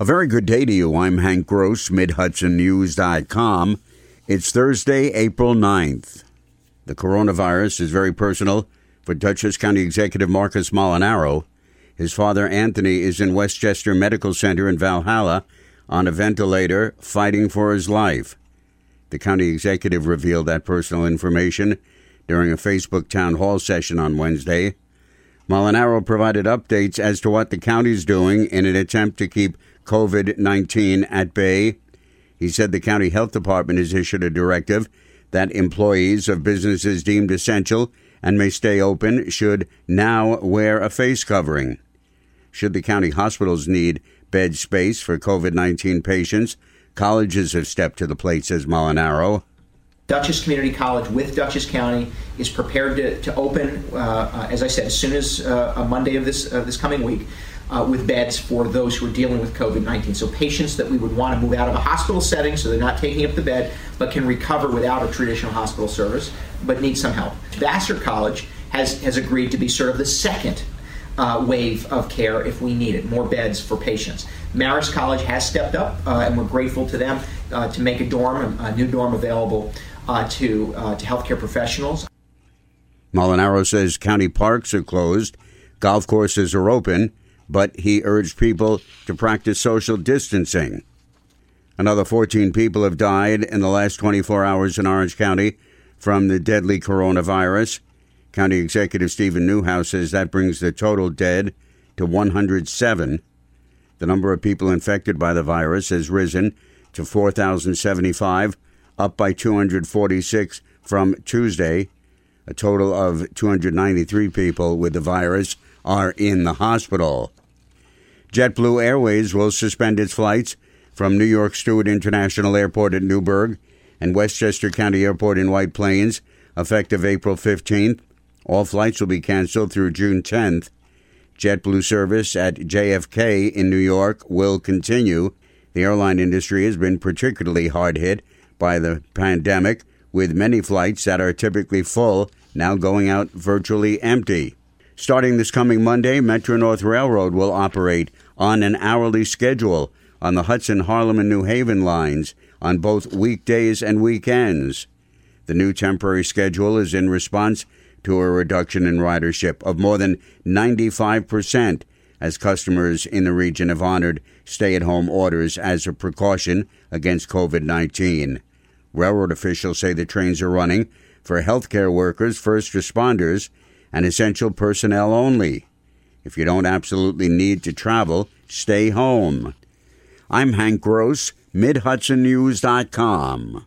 A very good day to you. I'm Hank Gross, MidHudsonNews.com. It's Thursday, April 9th. The coronavirus is very personal for Dutchess County Executive Marcus Molinaro. His father, Anthony, is in Westchester Medical Center in Valhalla on a ventilator fighting for his life. The county executive revealed that personal information during a Facebook town hall session on Wednesday. Molinaro provided updates as to what the county is doing in an attempt to keep COVID 19 at bay. He said the county health department has issued a directive that employees of businesses deemed essential and may stay open should now wear a face covering. Should the county hospitals need bed space for COVID 19 patients, colleges have stepped to the plate, says Molinaro. Dutchess Community College with Dutchess County is prepared to, to open, uh, uh, as I said, as soon as uh, a Monday of this, this coming week uh, with beds for those who are dealing with COVID 19. So, patients that we would want to move out of a hospital setting so they're not taking up the bed, but can recover without a traditional hospital service, but need some help. Vassar College has, has agreed to be sort of the second uh, wave of care if we need it, more beds for patients. Marist College has stepped up, uh, and we're grateful to them uh, to make a dorm, a new dorm available uh, to, uh, to healthcare professionals. Molinaro says county parks are closed, golf courses are open, but he urged people to practice social distancing. Another 14 people have died in the last 24 hours in Orange County from the deadly coronavirus. County Executive Steven Neuhaus says that brings the total dead to 107. The number of people infected by the virus has risen to 4,075, up by 246 from Tuesday. A total of 293 people with the virus are in the hospital. JetBlue Airways will suspend its flights from New York Stewart International Airport at Newburgh and Westchester County Airport in White Plains effective April 15th. All flights will be canceled through June 10th. JetBlue service at JFK in New York will continue. The airline industry has been particularly hard hit by the pandemic, with many flights that are typically full now going out virtually empty. Starting this coming Monday, Metro North Railroad will operate on an hourly schedule on the Hudson, Harlem, and New Haven lines on both weekdays and weekends. The new temporary schedule is in response to a reduction in ridership of more than 95% as customers in the region have honored stay at home orders as a precaution against COVID 19. Railroad officials say the trains are running for healthcare workers, first responders, and essential personnel only. If you don't absolutely need to travel, stay home. I'm Hank Gross, MidHudsonNews.com.